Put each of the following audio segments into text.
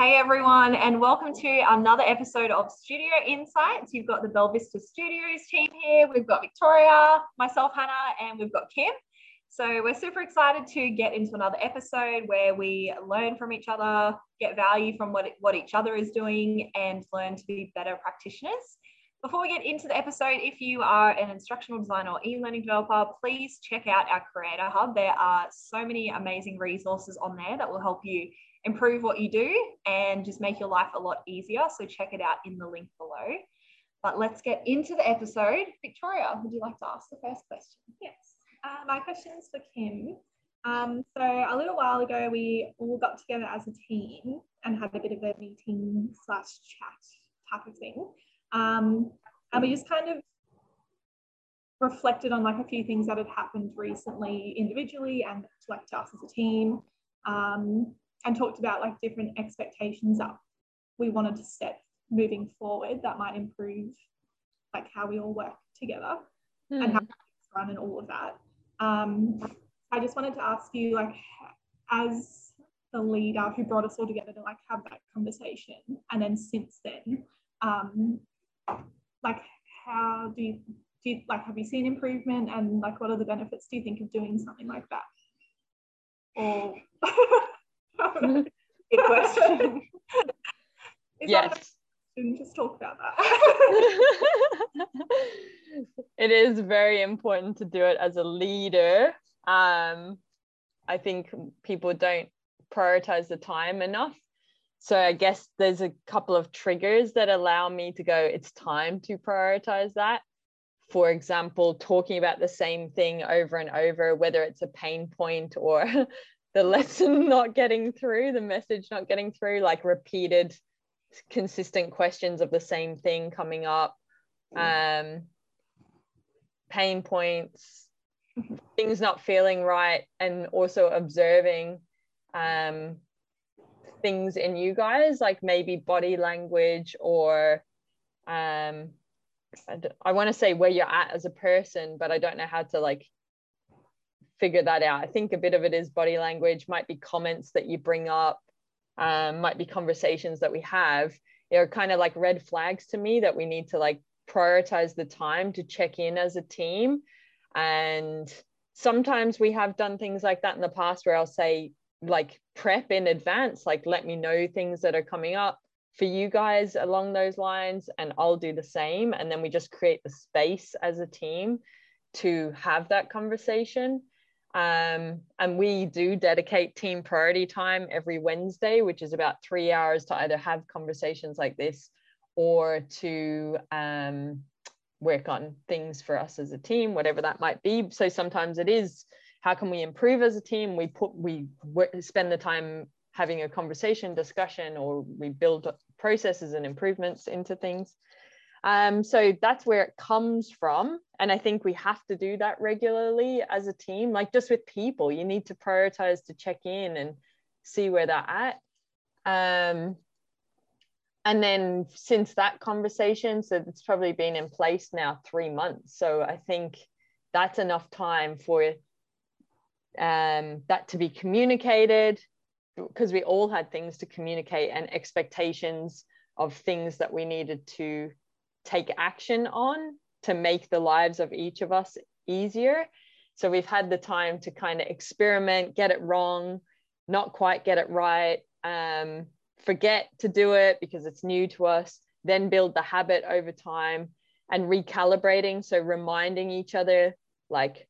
Hey everyone, and welcome to another episode of Studio Insights. You've got the Bell Vista Studios team here. We've got Victoria, myself, Hannah, and we've got Kim. So we're super excited to get into another episode where we learn from each other, get value from what, what each other is doing, and learn to be better practitioners. Before we get into the episode, if you are an instructional designer or e-learning developer, please check out our Creator Hub. There are so many amazing resources on there that will help you improve what you do and just make your life a lot easier. So check it out in the link below. But let's get into the episode. Victoria, would you like to ask the first question? Yes. Uh, my question is for Kim. Um, so a little while ago, we all got together as a team and had a bit of a meeting slash chat type of thing. Um, and we just kind of reflected on like a few things that had happened recently individually and like to us as a team. Um, and talked about like different expectations that we wanted to set moving forward that might improve like how we all work together mm. and how hmm. run and all of that. Um, I just wanted to ask you like as the leader who brought us all together to like have that conversation and then since then um, like how do you do you, like have you seen improvement and like what are the benefits do you think of doing something like that or Good question. yes. Just talk about that. it is very important to do it as a leader. Um, I think people don't prioritize the time enough. So I guess there's a couple of triggers that allow me to go, it's time to prioritize that. For example, talking about the same thing over and over, whether it's a pain point or the lesson not getting through, the message not getting through, like repeated, consistent questions of the same thing coming up, um, pain points, things not feeling right, and also observing um, things in you guys, like maybe body language or um, I, I want to say where you're at as a person, but I don't know how to like figure that out. I think a bit of it is body language, might be comments that you bring up, um, might be conversations that we have. They're kind of like red flags to me that we need to like prioritize the time to check in as a team. And sometimes we have done things like that in the past where I'll say, like, prep in advance, like, let me know things that are coming up for you guys along those lines, and I'll do the same. And then we just create the space as a team to have that conversation. Um, and we do dedicate team priority time every Wednesday, which is about three hours to either have conversations like this or to um, work on things for us as a team, whatever that might be. So sometimes it is how can we improve as a team? We put we work, spend the time having a conversation, discussion, or we build processes and improvements into things. Um, so that's where it comes from. And I think we have to do that regularly as a team, like just with people, you need to prioritize to check in and see where they're at. Um, and then since that conversation, so it's probably been in place now three months. So I think that's enough time for um, that to be communicated because we all had things to communicate and expectations of things that we needed to take action on to make the lives of each of us easier. So we've had the time to kind of experiment, get it wrong, not quite get it right, um, forget to do it because it's new to us, then build the habit over time and recalibrating. So reminding each other, like,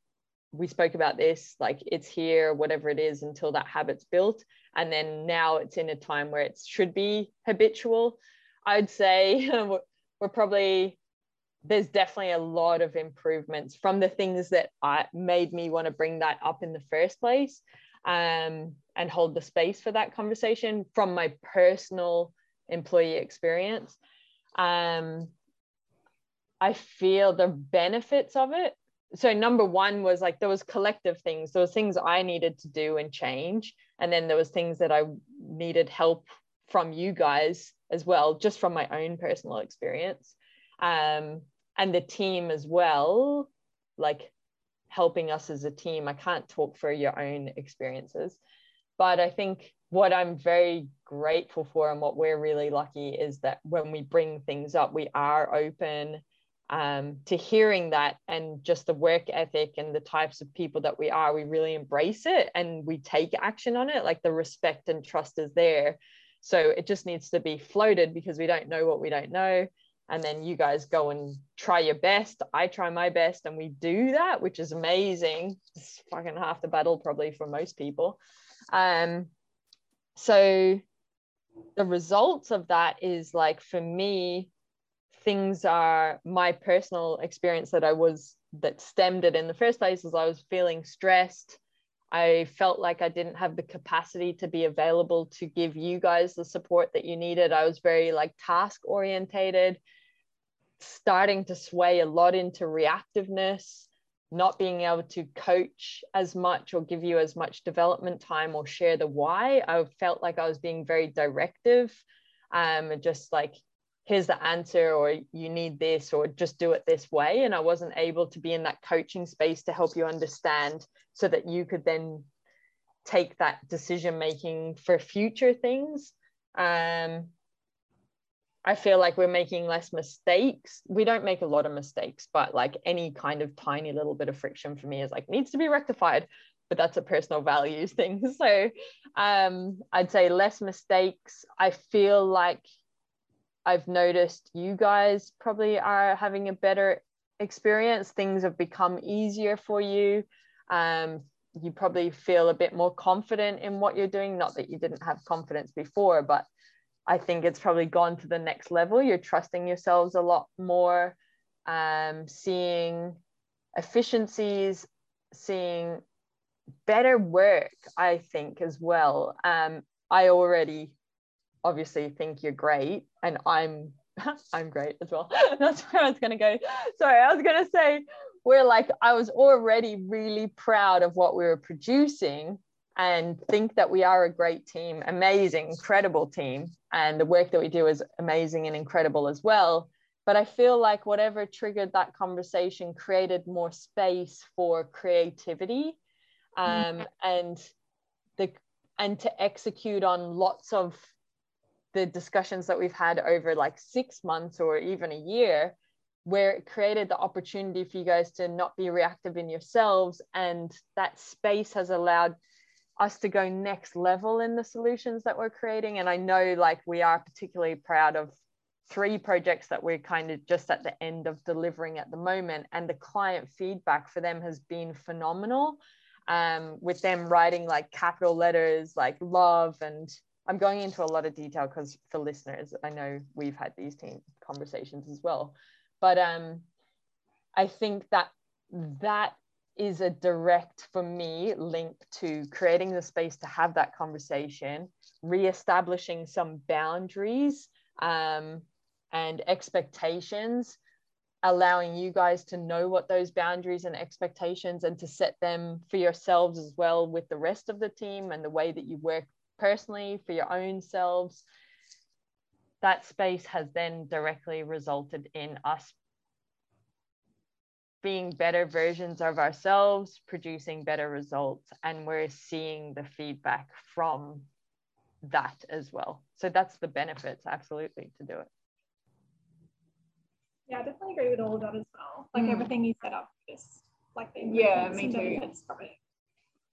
we spoke about this, like it's here, whatever it is, until that habit's built. And then now it's in a time where it should be habitual. I'd say we're probably there's definitely a lot of improvements from the things that I made me want to bring that up in the first place um, and hold the space for that conversation from my personal employee experience. Um, I feel the benefits of it. So number one was like there was collective things. There was things I needed to do and change, and then there was things that I needed help from you guys as well, just from my own personal experience. Um, and the team as well, like helping us as a team. I can't talk for your own experiences, but I think what I'm very grateful for and what we're really lucky is that when we bring things up, we are open um, to hearing that and just the work ethic and the types of people that we are. We really embrace it and we take action on it. Like the respect and trust is there. So it just needs to be floated because we don't know what we don't know. And then you guys go and try your best. I try my best and we do that, which is amazing. It's fucking half the battle, probably for most people. Um, so the results of that is like for me, things are my personal experience that I was that stemmed it in the first place is I was feeling stressed. I felt like I didn't have the capacity to be available to give you guys the support that you needed. I was very like task orientated, starting to sway a lot into reactiveness not being able to coach as much or give you as much development time or share the why i felt like i was being very directive um just like here's the answer or you need this or just do it this way and i wasn't able to be in that coaching space to help you understand so that you could then take that decision making for future things um I feel like we're making less mistakes. We don't make a lot of mistakes, but like any kind of tiny little bit of friction for me is like needs to be rectified. But that's a personal values thing. So um, I'd say less mistakes. I feel like I've noticed you guys probably are having a better experience. Things have become easier for you. Um, you probably feel a bit more confident in what you're doing. Not that you didn't have confidence before, but I think it's probably gone to the next level. You're trusting yourselves a lot more, um, seeing efficiencies, seeing better work, I think, as well. Um, I already obviously think you're great, and I'm I'm great as well. That's where I was gonna go. Sorry, I was gonna say we're like I was already really proud of what we were producing and think that we are a great team, amazing, incredible team. And the work that we do is amazing and incredible as well. But I feel like whatever triggered that conversation created more space for creativity um, mm-hmm. and the and to execute on lots of the discussions that we've had over like six months or even a year where it created the opportunity for you guys to not be reactive in yourselves and that space has allowed us to go next level in the solutions that we're creating. And I know like we are particularly proud of three projects that we're kind of just at the end of delivering at the moment. And the client feedback for them has been phenomenal. Um, with them writing like capital letters like love and I'm going into a lot of detail because for listeners, I know we've had these team conversations as well. But um, I think that that is a direct for me link to creating the space to have that conversation re-establishing some boundaries um, and expectations allowing you guys to know what those boundaries and expectations and to set them for yourselves as well with the rest of the team and the way that you work personally for your own selves that space has then directly resulted in us being better versions of ourselves, producing better results, and we're seeing the feedback from that as well. So that's the benefits, absolutely, to do it. Yeah, I definitely agree with all of that as well. Like mm. everything you set up, just like the yeah, me too. From it.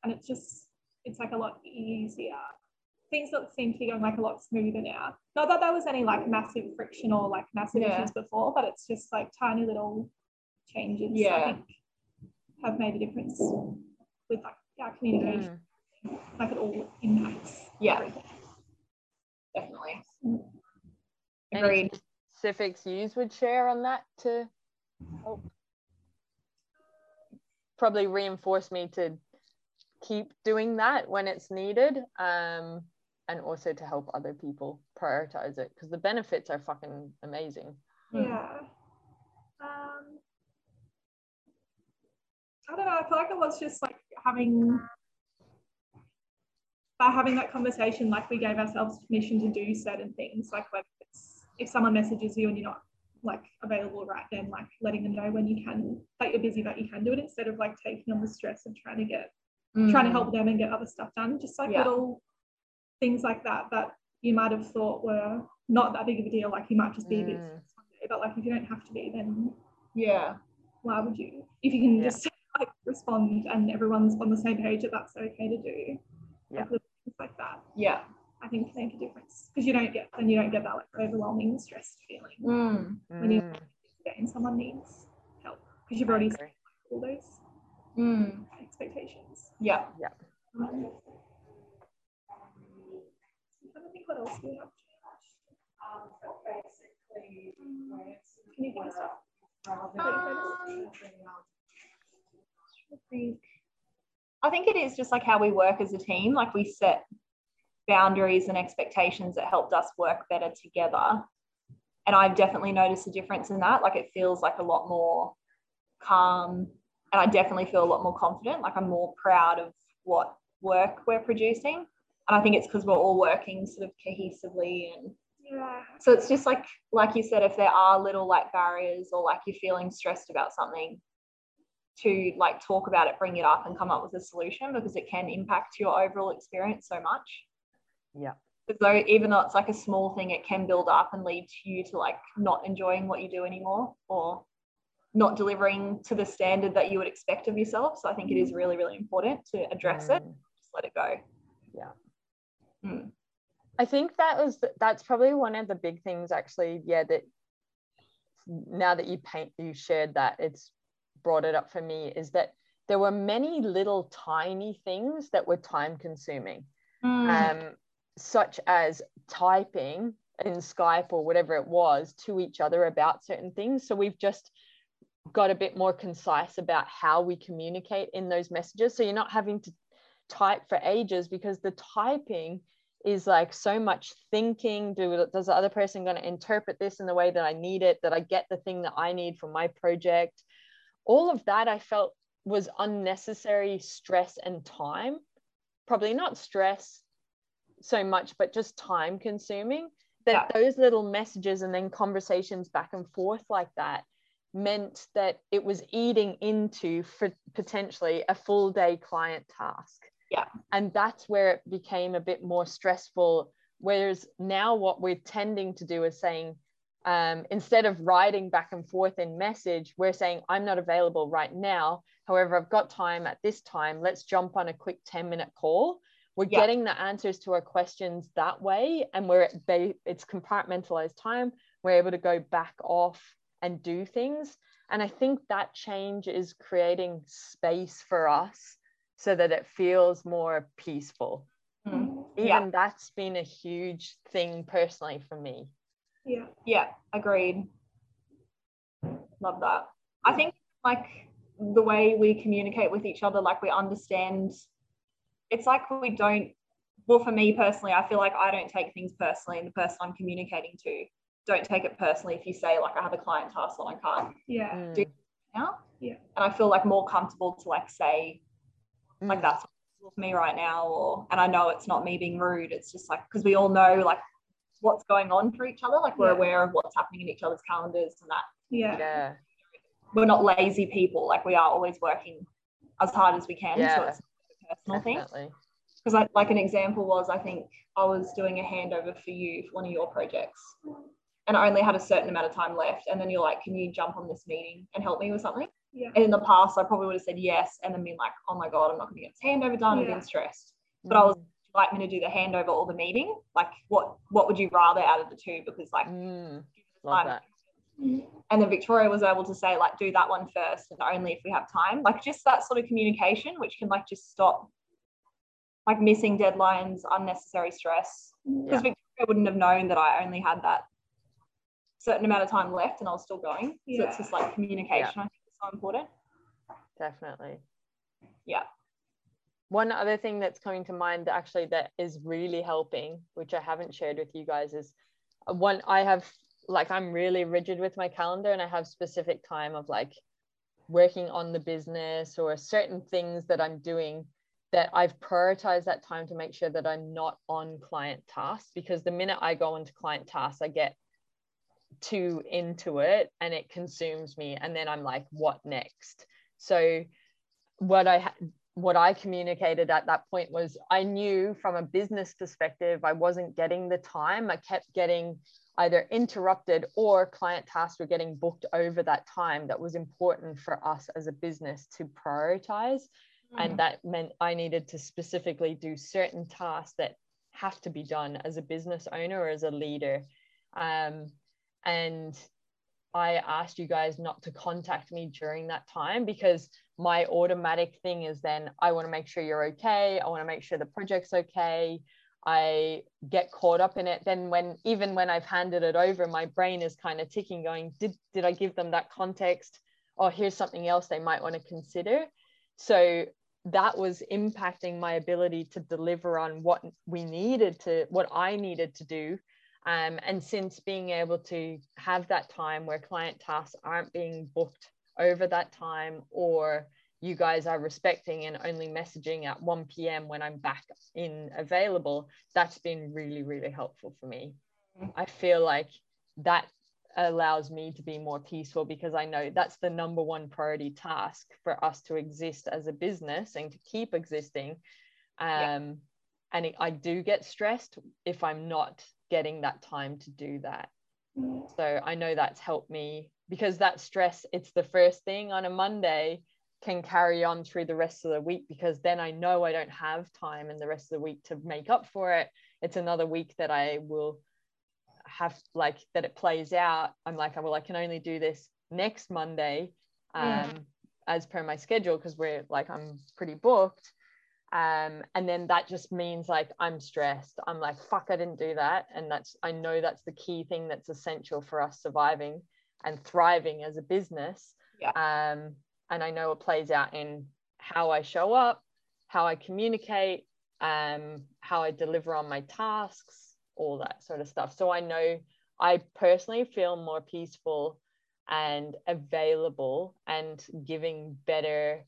And it's just, it's like a lot easier. Things that seem to be going like a lot smoother now. Not that there was any like massive friction or like massive yeah. issues before, but it's just like tiny little changes yeah. I think have made a difference with like our communication. Mm. Like it all impacts. Yeah. Everything. Definitely. Mm. Agreed. Any specifics you would share on that to help probably reinforce me to keep doing that when it's needed um, and also to help other people prioritize it because the benefits are fucking amazing yeah um, I don't know. I feel like it was just like having by having that conversation, like we gave ourselves permission to do certain things. Like when if someone messages you and you're not like available right then, like letting them know when you can that you're busy but you can do it instead of like taking on the stress of trying to get trying to Mm. help them and get other stuff done. Just like Yeah. little things like that that you might have thought were not that big of a deal. Like you might just be a bit, Mm. stressed one day, but like if you don't have to be, then Yeah. why would you? If you can Yeah. just like respond and everyone's on the same page that that's okay to do. Yeah. Like, things like that. Yeah. I think can make a difference because you don't get then you don't get that like overwhelming stressed feeling Mm. when you're getting someone needs help because you've already all those Mm. expectations. Yeah. Um, I don't think what else we have. Can you think of stuff? Um, I think it is just like how we work as a team. Like we set boundaries and expectations that helped us work better together. And I've definitely noticed a difference in that. Like it feels like a lot more calm. And I definitely feel a lot more confident. Like I'm more proud of what work we're producing. And I think it's because we're all working sort of cohesively and Yeah. so it's just like like you said if there are little like barriers or like you're feeling stressed about something to like talk about it bring it up and come up with a solution because it can impact your overall experience so much Yeah. because though even though it's like a small thing it can build up and lead to you to like not enjoying what you do anymore or not delivering to the standard that you would expect of yourself so i think it is really really important to address it Mm. just let it go Yeah. Mm. I think that was that's probably one of the big things actually yeah that now that you paint you shared that it's brought it up for me is that there were many little tiny things that were time consuming Mm. um, such as typing in Skype or whatever it was to each other about certain things. So we've just got a bit more concise about how we communicate in those messages. So you're not having to type for ages because the typing is like so much thinking. Do does the other person going to interpret this in the way that I need it? That I get the thing that I need for my project? All of that I felt was unnecessary stress and time probably not stress so much, but just time consuming. That those little messages and then conversations back and forth like that meant that it was eating into for potentially a full day client task. Yeah. And that's where it became a bit more stressful. Whereas now, what we're tending to do is saying, um, instead of writing back and forth in message, we're saying, I'm not available right now. However, I've got time at this time. Let's jump on a quick 10 minute call. We're Yeah. getting the answers to our questions that way. And we're they, it's compartmentalized time. We're able to go back off and do things. And I think that change is creating space for us so that it feels more peaceful. Mm. Even Yeah. that's been a huge thing personally for me. Yeah. Yeah, agreed. Love that. I think like the way we communicate with each other, like we understand, it's like we don't, well, for me personally, I feel like I don't take things personally, and the person I'm communicating to don't take it personally if you say, like, I have a client task that I can't Yeah. Mm, Do- now. Yeah. And I feel like more comfortable to like say, like, mm, that's for me right now, or, and I know it's not me being rude, it's just like, because we all know, like, what's going on for each other, like, we're Yeah. aware of what's happening in each other's calendars and that Yeah. yeah. we're not lazy people. Like we are always working as hard as we can. So Yeah, it's a personal thing. Definitely. Because like, like an example was I think I was doing a handover for you for one of your projects. And I only had a certain amount of time left. And then you're like, can you jump on this meeting and help me with something? Yeah. And in the past, I probably would have said yes and then been like, oh my God, I'm not going to get this handover done and Yeah. been stressed. But I was Mm, like me to do the handover or the meeting. Like what what would you rather out of the two? Because like mm, love time. that. and then Victoria was able to say like do that one first and only if we have time like just that sort of communication which can like just stop like missing deadlines unnecessary stress because Yeah. Victoria wouldn't have known that I only had that certain amount of time left and I was still going so it's just like communication I think is so important Definitely. Yeah. One other thing that's coming to mind actually that is really helping, which I haven't shared with you guys, is one I have like I'm really rigid with my calendar and I have specific time of like working on the business or certain things that I'm doing that I've prioritized that time to make sure that I'm not on client tasks because the minute I go into client tasks, I get too into it and it consumes me. And then I'm like, what next? So, what I ha- what I communicated at that point was I knew from a business perspective, I wasn't getting the time. I kept getting either interrupted or client tasks were getting booked over that time that was important for us as a business to prioritize. Mm. And that meant I needed to specifically do certain tasks that have to be done as a business owner or as a leader. Um, and I asked you guys not to contact me during that time because my automatic thing is then I want to make sure you're okay. I want to make sure the project's okay. I get caught up in it. Then when even when I've handed it over, my brain is kind of ticking, going, did did I give them that context? Or oh, here's something else they might want to consider. So that was impacting my ability to deliver on what we needed to, what I needed to do um, and since being able to have that time where client tasks aren't being booked over that time, or you guys are respecting and only messaging at 1 p.m. when I'm back in available, that's been really, really helpful for me. I feel like that allows me to be more peaceful because I know that's the number one priority task for us to exist as a business and to keep existing. Um, yeah. And I do get stressed if I'm not getting that time to do that. Mm. So I know that's helped me because that stress, it's the first thing on a Monday can carry on through the rest of the week because then I know I don't have time in the rest of the week to make up for it. It's another week that I will have like that it plays out. I'm like, well, I can only do this next Monday um, yeah. as per my schedule because we're like, I'm pretty booked um, and then that just means like i'm stressed. I'm like fuck i didn't do that. And that's i know that's the key thing that's essential for us surviving and thriving as a business. Yeah. um, and i know it plays out in how i show up how i communicate um, how i deliver on my tasks all that sort of stuff. So i know i personally feel more peaceful and available and giving better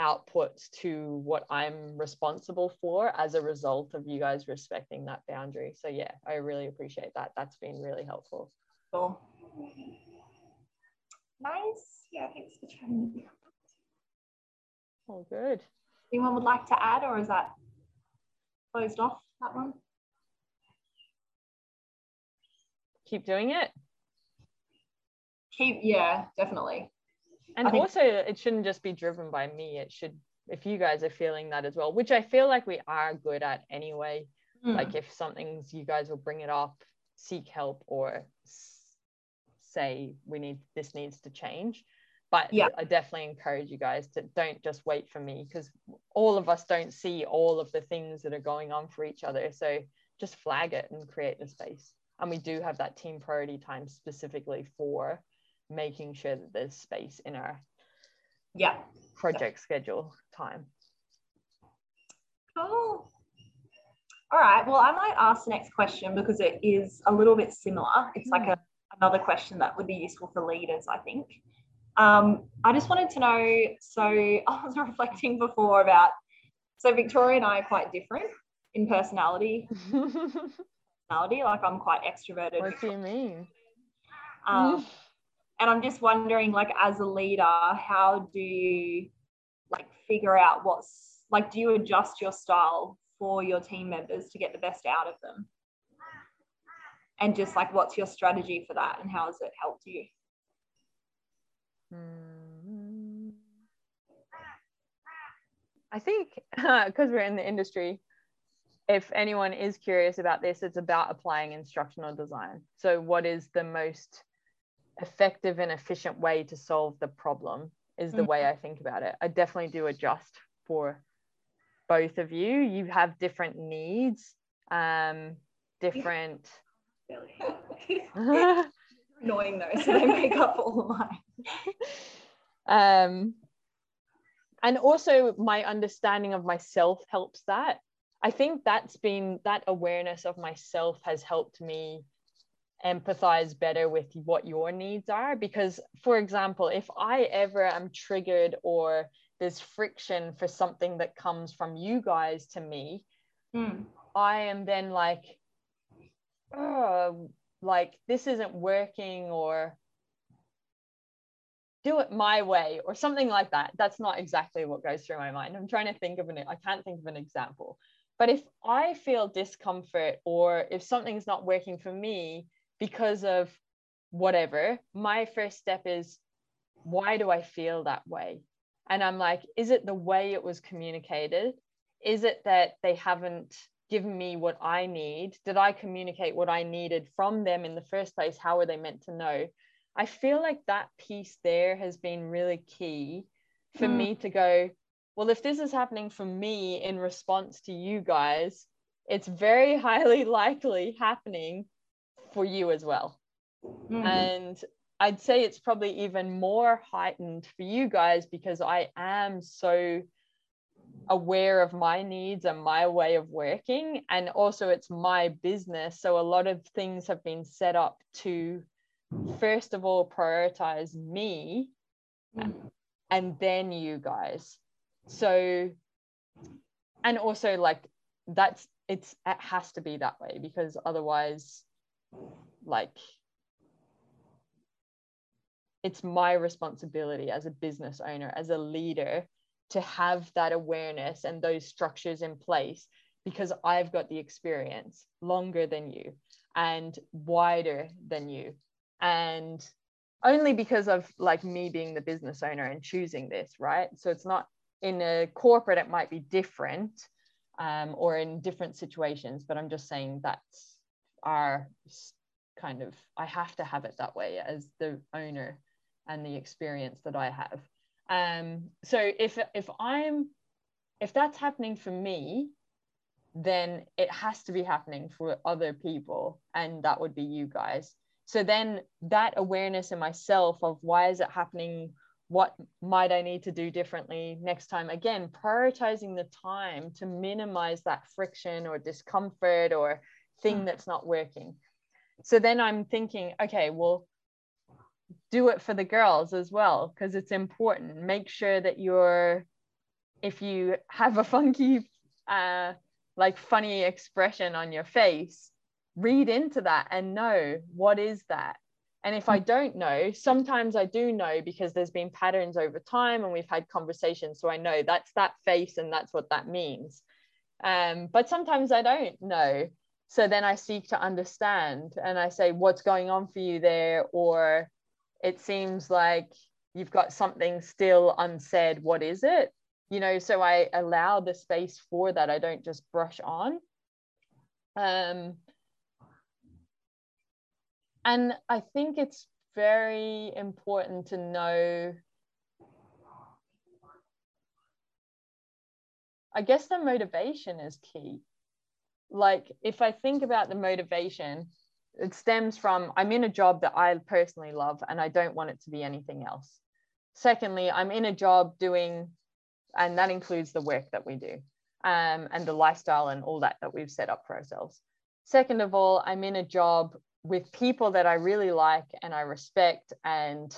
outputs to what I'm responsible for as a result of you guys respecting that boundary. So yeah, I really appreciate that. That's been really helpful. Cool. Nice. Yeah, thanks for chatting. All good. Anyone would like to add, or is that closed off that one? Keep doing it. Keep, yeah, definitely and think- also it shouldn't just be driven by me. It should if you guys are feeling that as well which i feel like we are good at anyway mm. like if something's you guys will bring it up seek help or say we need this needs to change. But yeah. I definitely encourage you guys to don't just wait for me because all of us don't see all of the things that are going on for each other. So just flag it and create the space. And we do have that team priority time specifically for making sure that there's space in our yeah project schedule time. Cool. All right. Well, I might ask the next question because it is a little bit similar. It's like a, another question that would be useful for leaders, I think. Um, I just wanted to know. So I was reflecting before about. So Victoria and I are quite different in personality. personality, like I'm quite extroverted. What do you mean? Um, and i'm just wondering like as a leader how do you like figure out what's like do you adjust your style for your team members to get the best out of them? And just like what's your strategy for that and how has it helped you? Hmm. i think because we're in the industry if anyone is curious about this it's about applying instructional design. So what is the most effective and efficient way to solve the problem is the mm-hmm. way I think about it. I definitely do adjust for both of you. You have different needs, um, different. Annoying though, so they make up all of mine. um, and also my understanding of myself helps that. I think that's been that awareness of myself has helped me empathize better with what your needs are because for example if i ever am triggered or there's friction for something that comes from you guys to me mm. i am then like oh like this isn't working or do it my way or something like that. That's not exactly what goes through my mind. I'm trying to think of an, I can't think of an example. But if I feel discomfort or if something's not working for me because of whatever, my first step is why do I feel that way? And I'm like, is it the way it was communicated? Is it that they haven't given me what I need? Did I communicate what I needed from them in the first place? How were they meant to know? I feel like that piece there has been really key for mm. me to go, well, if this is happening for me in response to you guys, it's very highly likely happening for you as well. Mm. And I'd say it's probably even more heightened for you guys because I am so aware of my needs and my way of working. And also, it's my business. So, a lot of things have been set up to, first of all, prioritize me mm. and then you guys. So, and also, like, that's it's it has to be that way because otherwise, like, it's my responsibility as a business owner, as a leader, to have that awareness and those structures in place because I've got the experience longer than you and wider than you. And only because of like me being the business owner and choosing this, right? So it's not in a corporate, it might be different um, or in different situations, but I'm just saying that's our kind of, I have to have it that way as the owner and the experience that I have. Um, so if if I'm if that's happening for me, then it has to be happening for other people, and that would be you guys. So then that awareness in myself of why is it happening? What might I need to do differently next time? Again, prioritizing the time to minimize that friction or discomfort or thing that's not working. So then I'm thinking, okay, well, do it for the girls as well because it's important. Make sure that you're if you have a funky uh like funny expression on your face read into that and know what is that. And if i don't know sometimes i do know because there's been patterns over time and we've had conversations so i know that's that face and that's what that means. Um but sometimes i don't know so then i seek to understand and i say what's going on for you there? Or it seems like you've got something still unsaid. What is it? You know so i allow the space for that. I don't just brush on. Um and i think it's very important to know i guess the motivation is key like if i think about the motivation it stems from I'm in a job that I personally love and I don't want it to be anything else. Secondly, I'm in a job doing, and that includes the work that we do um, and the lifestyle and all that that we've set up for ourselves. Second of all, I'm in a job with people that I really like and I respect and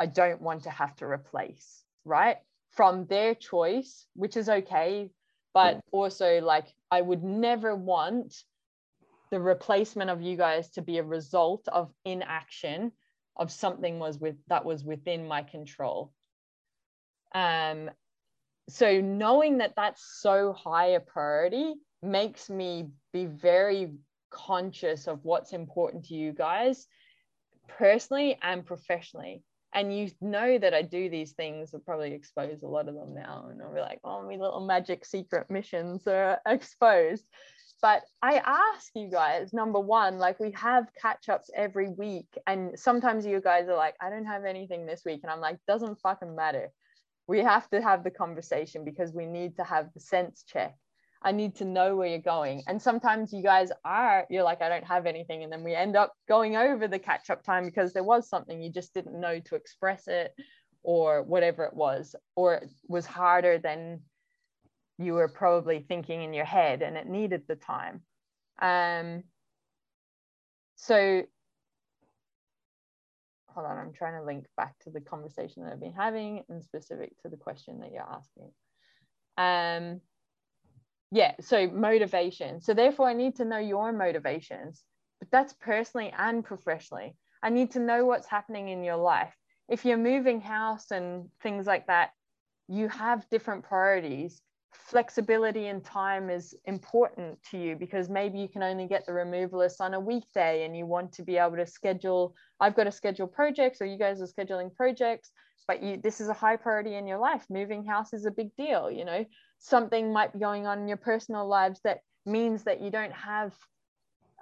I don't want to have to replace, right? From their choice, which is okay. But also, like, I would never want the replacement of you guys to be a result of inaction of something was with that was within my control. Um so knowing that that's so high a priority makes me be very conscious of what's important to you guys personally and professionally and you know that I do these things, I'll probably expose a lot of them now. And I'll be like, oh, my little magic secret missions are exposed. But I ask you guys, number one, like we have catch ups every week. And sometimes you guys are like, I don't have anything this week. And I'm like, doesn't fucking matter. We have to have the conversation because we need to have the sense check. I need to know where you're going. And sometimes you guys are, you're like, I don't have anything. And then we end up going over the catch up time because there was something you just didn't know to express it or whatever it was, or it was harder than you were probably thinking in your head and it needed the time. Um, so hold on, I'm trying to link back to the conversation that I've been having and specific to the question that you're asking. Um, yeah, so motivation. So therefore I need to know your motivations, but that's personally and professionally. I need to know what's happening in your life. if you're moving house and things like that, you have different priorities. Flexibility in time is important to you because maybe you can only get the removalist on a weekday and you want to be able to schedule. I've got to schedule projects, or you guys are scheduling projects, but you this is a high priority in your life. Moving house is a big deal, you know. Something might be going on in your personal lives that means that you don't have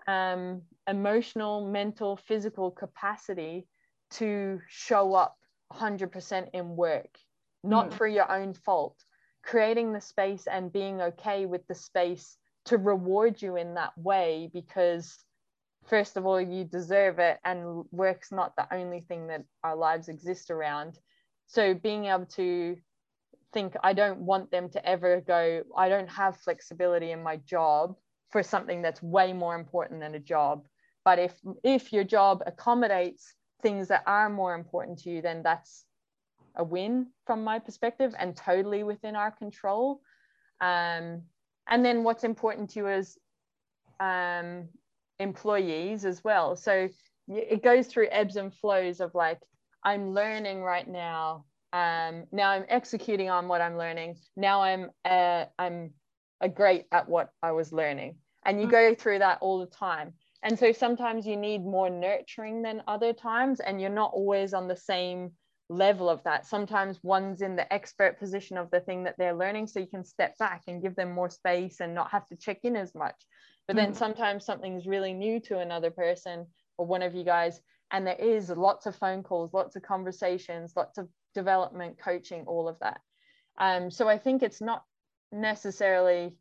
um, emotional, mental, physical capacity to show up 100% in work, not mm. for your own fault. Creating the space and being okay with the space to reward you in that way because first of all you deserve it and work's not the only thing that our lives exist around so being able to think i don't want them to ever go i don't have flexibility in my job for something that's way more important than a job. But if if your job accommodates things that are more important to you then that's a win from my perspective and totally within our control. Um, and then what's important to you um, employees as well. So it goes through ebbs and flows of like i'm learning right now um, now i'm executing on what i'm learning. Now i'm uh, i'm a great at what i was learning. And you go through that all the time. And so sometimes you need more nurturing than other times and you're not always on the same level of that. Sometimes one's in the expert position of the thing that they're learning so you can step back and give them more space and not have to check in as much. But then mm. sometimes something's really new to another person or one of you guys and there is lots of phone calls lots of conversations lots of development coaching all of that. Um, so i think it's not necessarily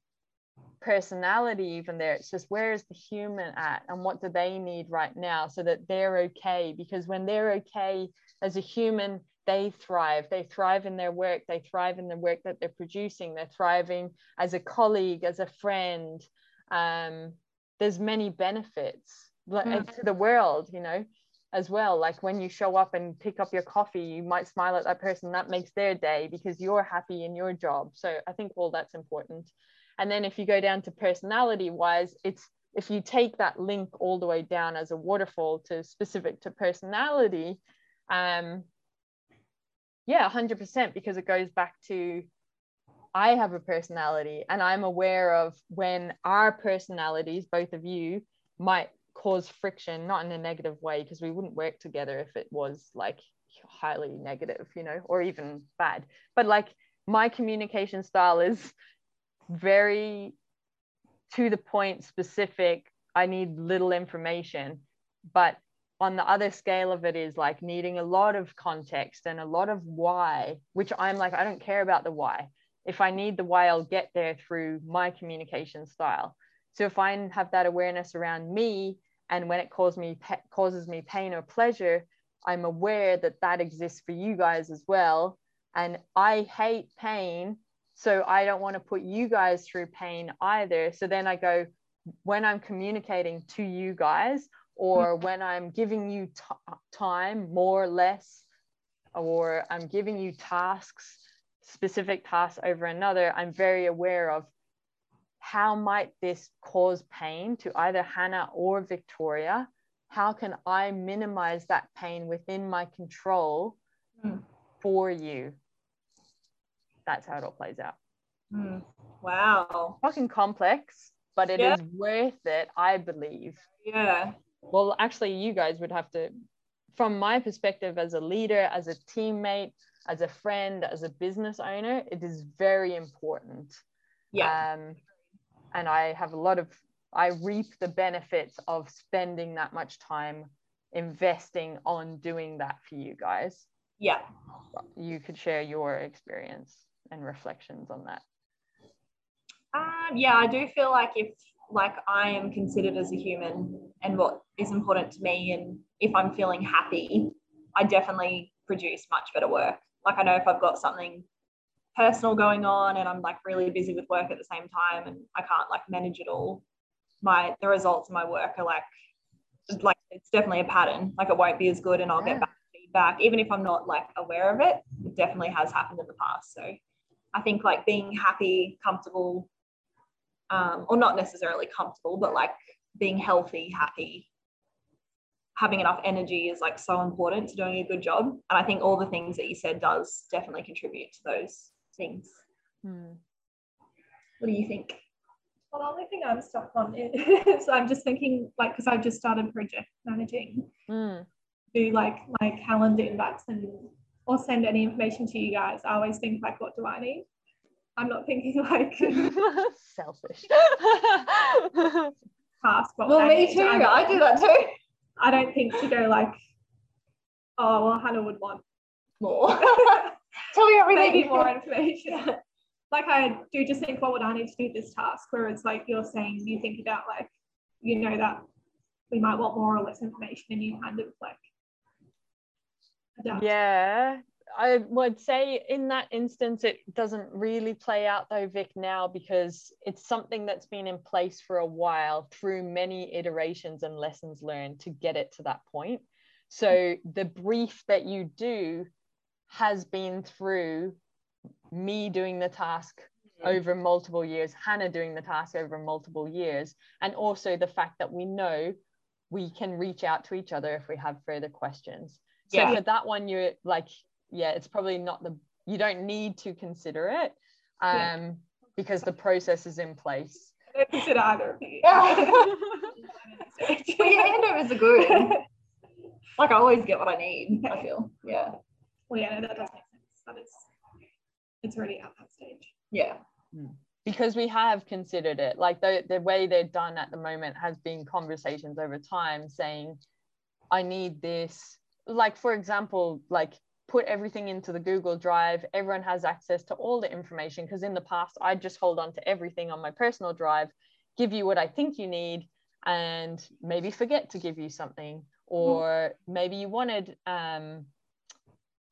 personality even there. It's just where is the human at and what do they need right now so that they're okay? Because when they're okay as a human they thrive. They thrive in their work. They thrive in the work that they're producing. They're thriving as a colleague as a friend. Um, there's many benefits mm. to the world you know as well. Like when you show up and pick up your coffee you might smile at that person. That makes their day because you're happy in your job. So i think all that's important. And then if you go down to personality wise, it's if you take that link all the way down as a waterfall to specific to personality, um, yeah, 100% because it goes back to I have a personality and I'm aware of when our personalities, both of you, might cause friction, not in a negative way, because we wouldn't work together if it was like highly negative, you know, or even bad. But like my communication style is very to the point specific. I need little information. But on the other scale of it is like needing a lot of context and a lot of why which i'm like i don't care about the why. If i need the why i'll get there through my communication style. So if i have that awareness around me and when it causes me causes me pain or pleasure i'm aware that that exists for you guys as well and i hate pain so I don't want to put you guys through pain either. So then I go, when I'm communicating to you guys, or hmm. when I'm giving you t- time, more or less, or I'm giving you tasks, specific tasks over another, I'm very aware of how might this cause pain to either Hannah or Victoria? How can I minimize that pain within my control mm. for you? that's how it all plays out. Mm. Wow. Fucking complex, but it yeah. is worth it, I believe. Yeah. Well, actually, you guys would have to, from my perspective as a leader, as a teammate, as a friend, as a business owner, it is very important. Yeah. Um, and I have a lot of, I reap the benefits of spending that much time investing on doing that for you guys. Yeah. You could share your experience and reflections on that? Um, yeah, I do feel like if like I am considered as a human and what is important to me, and if I'm feeling happy, I definitely produce much better work. Like I know if I've got something personal going on and I'm like really busy with work at the same time and I can't like manage it all, my the results of my work are like like it's definitely a pattern. Like it won't be as good and I'll yeah. get back feedback, even if I'm not like aware of it. It definitely has happened in the past. So I think like being happy, comfortable, um, or not necessarily comfortable, but like being healthy, happy, having enough energy is like so important to doing a good job. And I think all the things that you said does definitely contribute to those things. Hmm. What do you think? Well, the only thing I'm stuck on is I'm just thinking, like, because I've just started project managing, Hmm. do like my calendar invites and or send any information to you guys. I always think like, what do I need? I'm not thinking like Selfish. task. Well, me too. I'm- I do that too. I don't think to go like, oh well, Hannah would want More. Tell me everything. maybe more information. like I do just think, what would I need to do this task? Where it's like you're saying you think about like, you know that we might want more or less information, and you kind of like adapt. yeah i would say in that instance it doesn't really play out though vic now because it's something that's been in place for a while through many iterations and lessons learned to get it to that point so the brief that you do has been through me doing the task over multiple years hannah doing the task over multiple years and also the fact that we know we can reach out to each other if we have further questions so Yeah. for that one, you're like, yeah, it's probably not the you don't need to consider it um Yeah. because the process is in place. I don't consider either of you. Well, your handovers are good. Like I always get what I need. I feel. Yeah. Well, yeah, no, that does make sense. But it's it's already at that stage. Yeah. because we have considered it like the, the way they're done at the moment has been conversations over time saying i need this like for example like put everything into the google drive everyone has access to all the information because in the past i just hold on to everything on my personal drive give you what i think you need and maybe forget to give you something or maybe you wanted um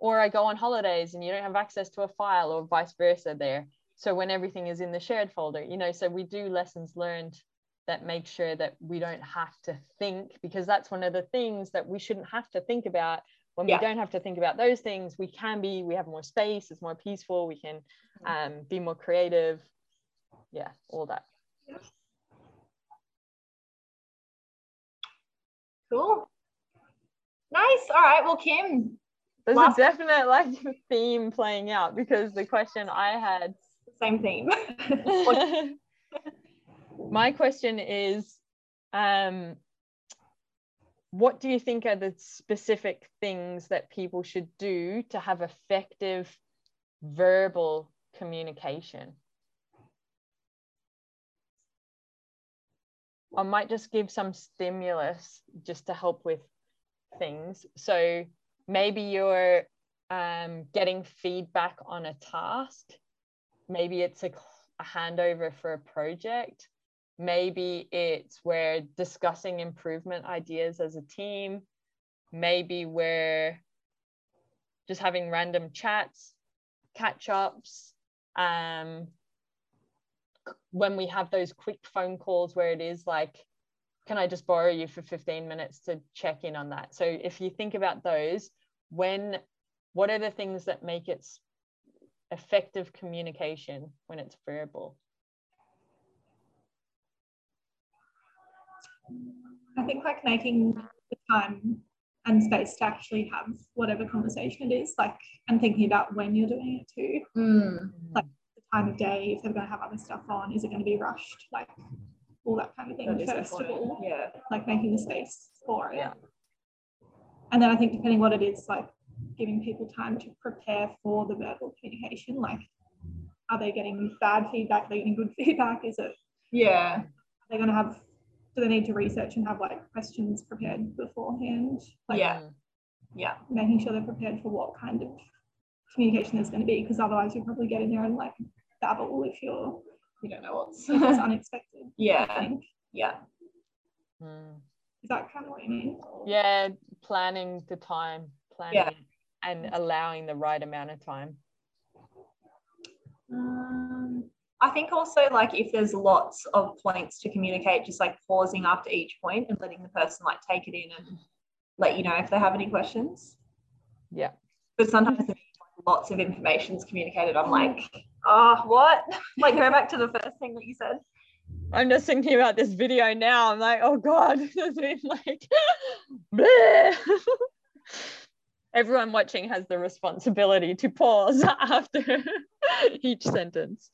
or i go on holidays and you don't have access to a file or vice versa there so when everything is in the shared folder you know so we do lessons learned that make sure that we don't have to think because that's one of the things that we shouldn't have to think about when Yeah. we don't have to think about those things we can be we have more space it's more peaceful we can um, be more creative yeah all that Cool. Nice. All right. Well, Kim, there's a definite like theme playing out because the question i had same theme. my question is um what do you think are the specific things that people should do to have effective verbal communication? I might just give some stimulus just to help with things. So maybe you're um, getting feedback on a task. Maybe it's a, a handover for a project. Maybe it's we're discussing improvement ideas as a team. Maybe we're just having random chats catch ups um when we have those quick phone calls where it is like can i just borrow you for 15 minutes to check in on that so if you think about those when what are the things that make it effective communication when it's verbal I think like making the time and space to actually have whatever conversation it is, like and thinking about when you're doing it too. Mm. the time of day, if they're going to have other stuff on, is it going to be rushed? Like all that kind of thing, That first of all, Yeah. like making the space for it. Yeah. And then I think depending what it is, like giving people time to prepare for the verbal communication, like are they getting bad feedback? Are they getting good feedback? Is it Yeah. are they going to have do they need to research and have like questions prepared beforehand? Like Yeah. Yeah. making sure they're prepared for what kind of communication there's going to be, because otherwise you'll probably get in there and like babble if you're You don't know what's. if it's unexpected. I yeah. think. Yeah. Mm. Is that kind of what you mean? yeah planning the time planning Yeah. and allowing the right amount of time Um, I think also like if there's lots of points to communicate, just like pausing after each point and letting the person like take it in and let you know if they have any questions. yeah But sometimes lots of information is communicated, I'm like, oh, what? like go back to the first thing that you said. I'm just thinking about this video now. I'm like, oh God, it's been like, everyone watching has the responsibility to pause after each sentence.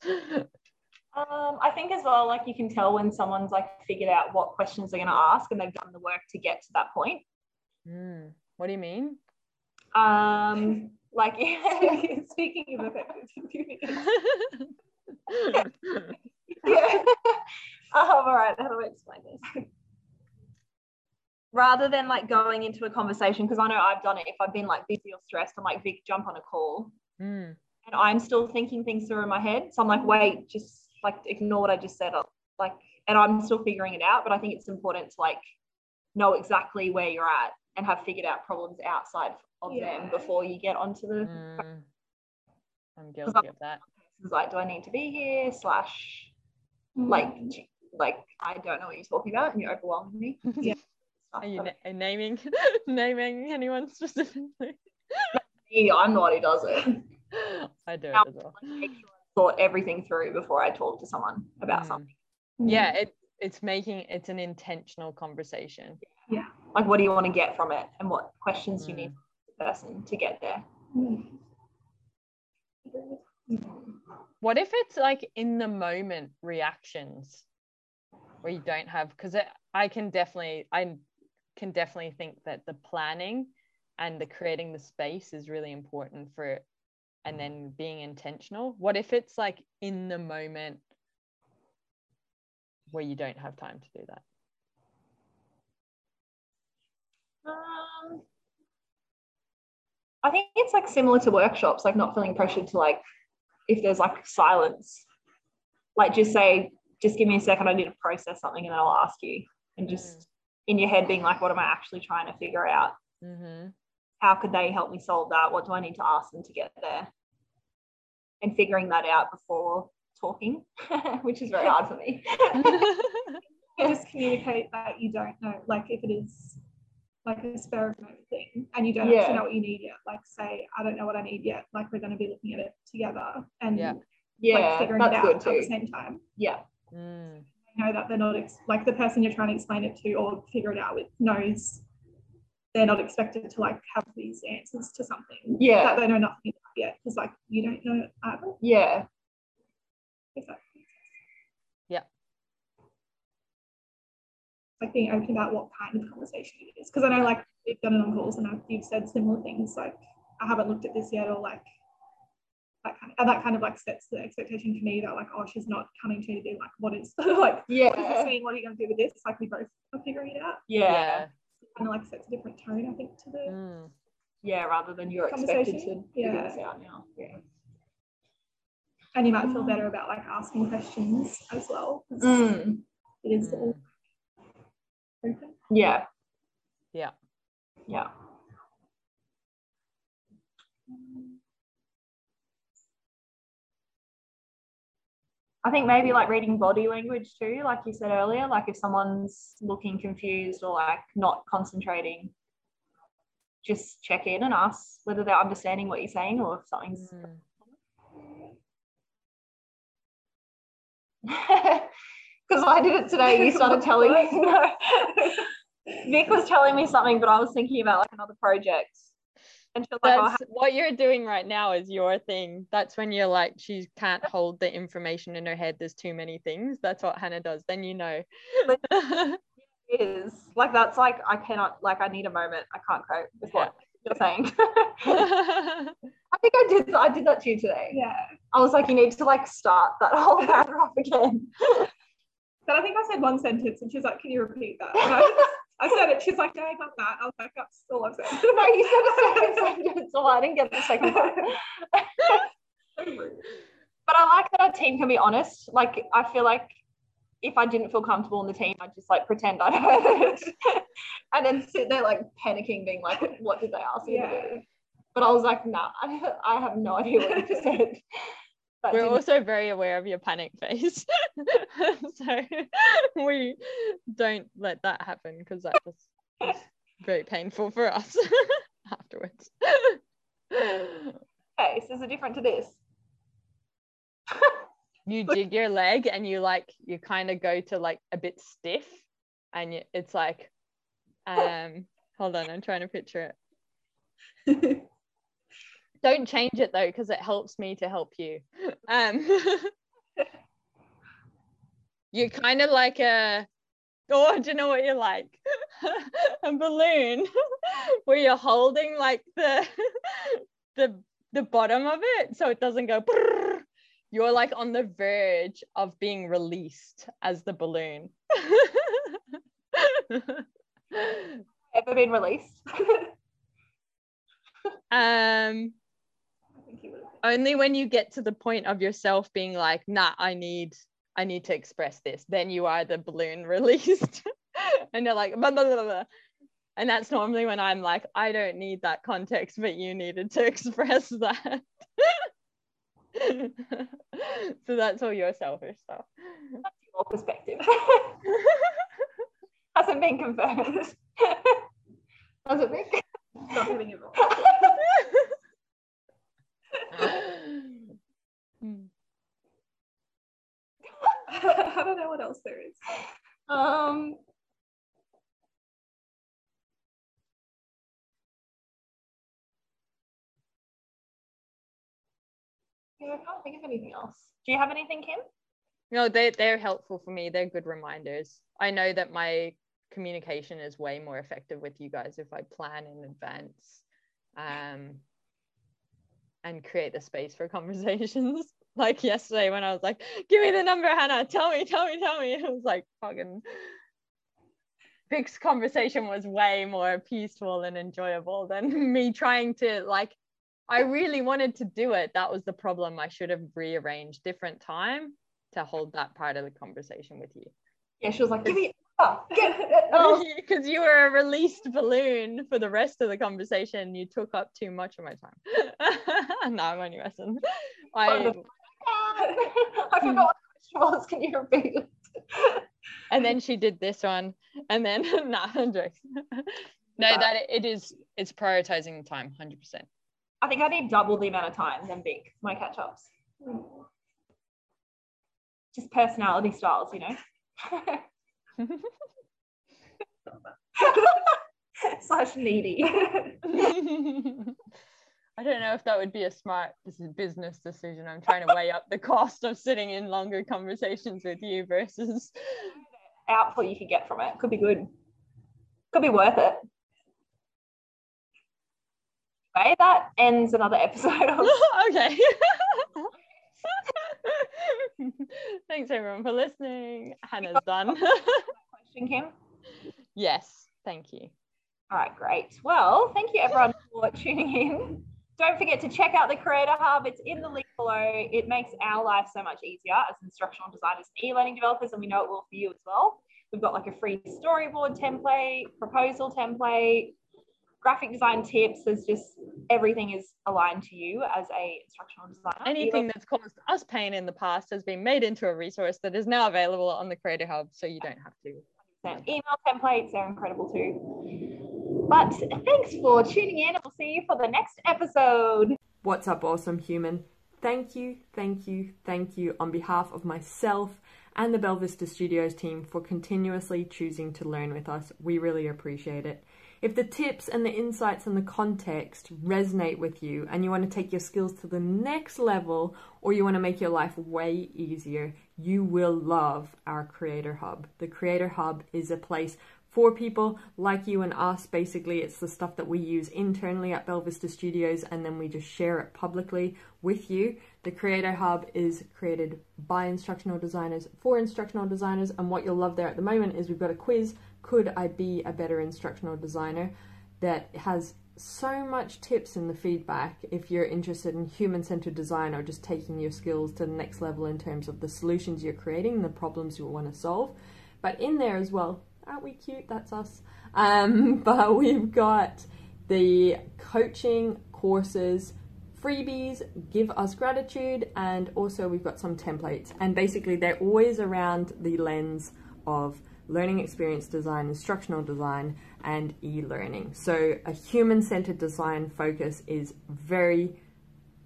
Um, I think as well, like you can tell when someone's like figured out what questions they're going to ask and they've done the work to get to that point. Mm, what do you mean? Um, like Speaking of effective yeah. oh, all right. How do I explain this? Rather than like going into a conversation, because I know I've done it. If I've been like busy or stressed, I'm like, Vic, jump on a call. Mm. And I'm still thinking things through in my head. So I'm like, wait, just like ignore what I just said. Like, and I'm still figuring it out. But I think it's important to like know exactly where you're at and have figured out problems outside of Yeah. them before you get onto the Mm. I'm guilty of that. it's like, do I need to be here? Slash, like, like I don't know what you're talking about, and you're overwhelming me. Yeah. Are you na- naming naming anyone specifically? Me, I'm not who does it. I do it as well. Sure I thought everything through before I talk to someone about Mm. something. Yeah, it it's making it's an intentional conversation. Like, what do you want to get from it, and what questions you Mm. need the person to get there. What if it's like in the moment reactions where you don't have because I can definitely I can definitely think that the planning and the creating the space is really important for it and then being intentional. What if it's like in the moment where you don't have time to do that? Um, I think it's like similar to workshops, like not feeling pressured to like, if there's like silence, like just say, just give me a second, I need to process something and then I'll ask you. And just in your head being like, what am I actually trying to figure out? Mm-hmm. How could they help me solve that? What do I need to ask them to get there? And figuring that out before talking, which is very hard for me. Just communicate that you don't know, like if it is like a spur of moment thing and you don't Yeah. actually know what you need yet. Like say, I don't know what I need yet. Like we're going to be looking at it together and Yeah. like yeah, figuring it out good at the same time. Yeah, Mm. You know that they're not ex- like the person you're trying to explain it to or figure it out with knows they're not expected to like have these answers to something Yeah. that they know nothing about yet because like you don't know either. yeah, If that makes sense. Yeah. Like being open about what kind of conversation it is. Because I know like we've done it on calls and I've, you've said similar things like I haven't looked at this yet or like that kind of, that kind of like sets the expectation for me that like oh she's not coming to me to be like what is like what does this yeah, mean what are you going to do with this like we both are figuring it out yeah, kind of like sets a different tone I think to the Mm. yeah. Rather than you're expected to Conversation? figure Yeah. this out now. Yeah. and you might feel better about like asking questions as well Mm, it is Mm. open yeah. Yeah. Yeah. I think maybe like reading body language too, like you said earlier, like if someone's looking confused or like not concentrating, just check in and ask whether they're understanding what you're saying or if something's Mm. because I did it today. You started telling me. No. Vic was telling me something, but I was thinking about like another project. And she was like, oh, That's what you're doing right now is your thing. That's when you're like, she can't hold the information in her head. There's too many things. That's what Hannah does. Then you know. it is like that's like I cannot like I need a moment. I can't cope with what you're saying. I think I did I did that to you today. yeah I was like, you need to like start that whole paragraph again. But I think I said one sentence and she's like can you repeat that I, I said it she's like yeah I got that I was like that's all I've said no, you said a second sentence, so I didn't get the second part. But I like that our team can be honest. Like I feel like if I didn't feel comfortable in the team, I'd just like pretend I'd heard it. and then sit there like panicking, being like, what did they ask me Yeah. to do? But I was like, nah, I, I have no idea what you just said. That We're also very aware of your panic phase. so we don't let that happen because that was, very painful for us afterwards. okay, so is it different to this? you jig your leg and you like you kind of go to like a bit stiff and you, it's like um hold on i'm trying to picture it don't change it though because it helps me to help you um you're kind of like a oh do you know what you're like a balloon where you're holding like the the the bottom of it so it doesn't go brrr. you're like on the verge of being released as the balloon Ever been released? um only when you get to the point of yourself being like nah i need i need to express this then you are the balloon released and you're like blah, blah, blah, and that's normally when i'm like i don't need that context but you needed to express that so that's all your selfish stuff That's your perspective. Hasn't been confirmed. Does it think? Not giving it wrong. Hmm. I don't know what else there is. Um, yeah, I can't think of anything else. Do you have anything, Kim? no they, they're helpful for me they're good reminders i know that my communication is way more effective with you guys if i plan in advance um, and create the space for conversations like yesterday when i was like give me the number hannah tell me tell me tell me it was like fucking Vic's conversation was way more peaceful and enjoyable than me trying to like I really wanted to do it. That was the problem. I should have rearranged different time to hold that part of the conversation with you. Yeah, she was like, give me oh. Oh. Because you were a released balloon for the rest of the conversation. You took up too much of my time. no, I'm only messing. I, I forgot what the question was. Can you repeat it? and then she did this one. And then, nah, I'm joking. No, that it is, it's prioritizing the time, 100%. I think I need double the amount of time than Vic, my catch ups. Just personality styles, you know? Slash needy. I don't know if that would be a smart business decision. I'm trying to weigh up the cost of sitting in longer conversations with you versus Output you could get from it could be good. Could be worth it. Okay, that ends another episode of okay. Thanks everyone for listening. Hannah's done. question, Kim. yes, thank you. All right, great. Well, thank you everyone for tuning in. Don't forget to check out the Creator Hub. It's in the link below. It makes our life so much easier as instructional designers and e-learning developers, and we know it will for you as well. We've got like a free storyboard template, proposal template, graphic design tips. There's just everything is aligned to you as a instructional designer. Anything that's caused us pain in the past has been made into a resource that is now available on the Creator Hub, so you don't have to. email templates they're incredible too but thanks for tuning in we'll see you for the next episode What's up, awesome human? Thank you, thank you, thank you on behalf of myself and the Belvista Studios team for continuously choosing to learn with us. We really appreciate it. If the tips and the insights and the context resonate with you and you want to take your skills to the next level or you want to make your life way easier, you will love our Creator Hub. The Creator Hub is a place for people like you and us. Basically, it's the stuff that we use internally at Belvista Studios and then we just share it publicly with you. The Creator Hub is created by instructional designers for instructional designers, and what you'll love there at the moment is we've got a quiz Could I Be a Better Instructional Designer? that has so much tips in the feedback if you're interested in human centered design or just taking your skills to the next level in terms of the solutions you're creating the problems you want to solve. But in there as well, aren't we cute? That's us. Um, but we've got the coaching courses, freebies, give us gratitude, and also we've got some templates. And basically, they're always around the lens of learning experience design, instructional design, and e learning. So, a human centered design focus is very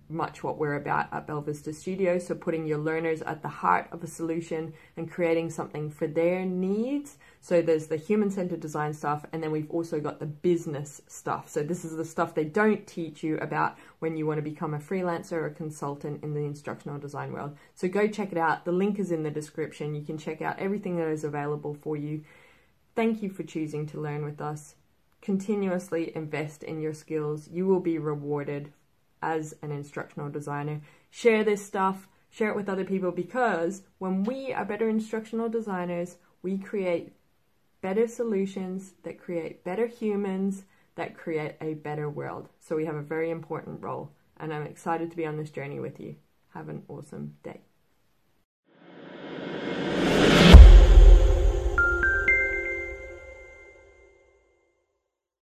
much what we're about at Belvista Studio. So, putting your learners at the heart of a solution and creating something for their needs. So, there's the human centered design stuff, and then we've also got the business stuff. So, this is the stuff they don't teach you about when you want to become a freelancer or a consultant in the instructional design world. So, go check it out. The link is in the description. You can check out everything that is available for you. Thank you for choosing to learn with us. Continuously invest in your skills. You will be rewarded as an instructional designer. Share this stuff, share it with other people because when we are better instructional designers, we create better solutions that create better humans that create a better world. So we have a very important role, and I'm excited to be on this journey with you. Have an awesome day.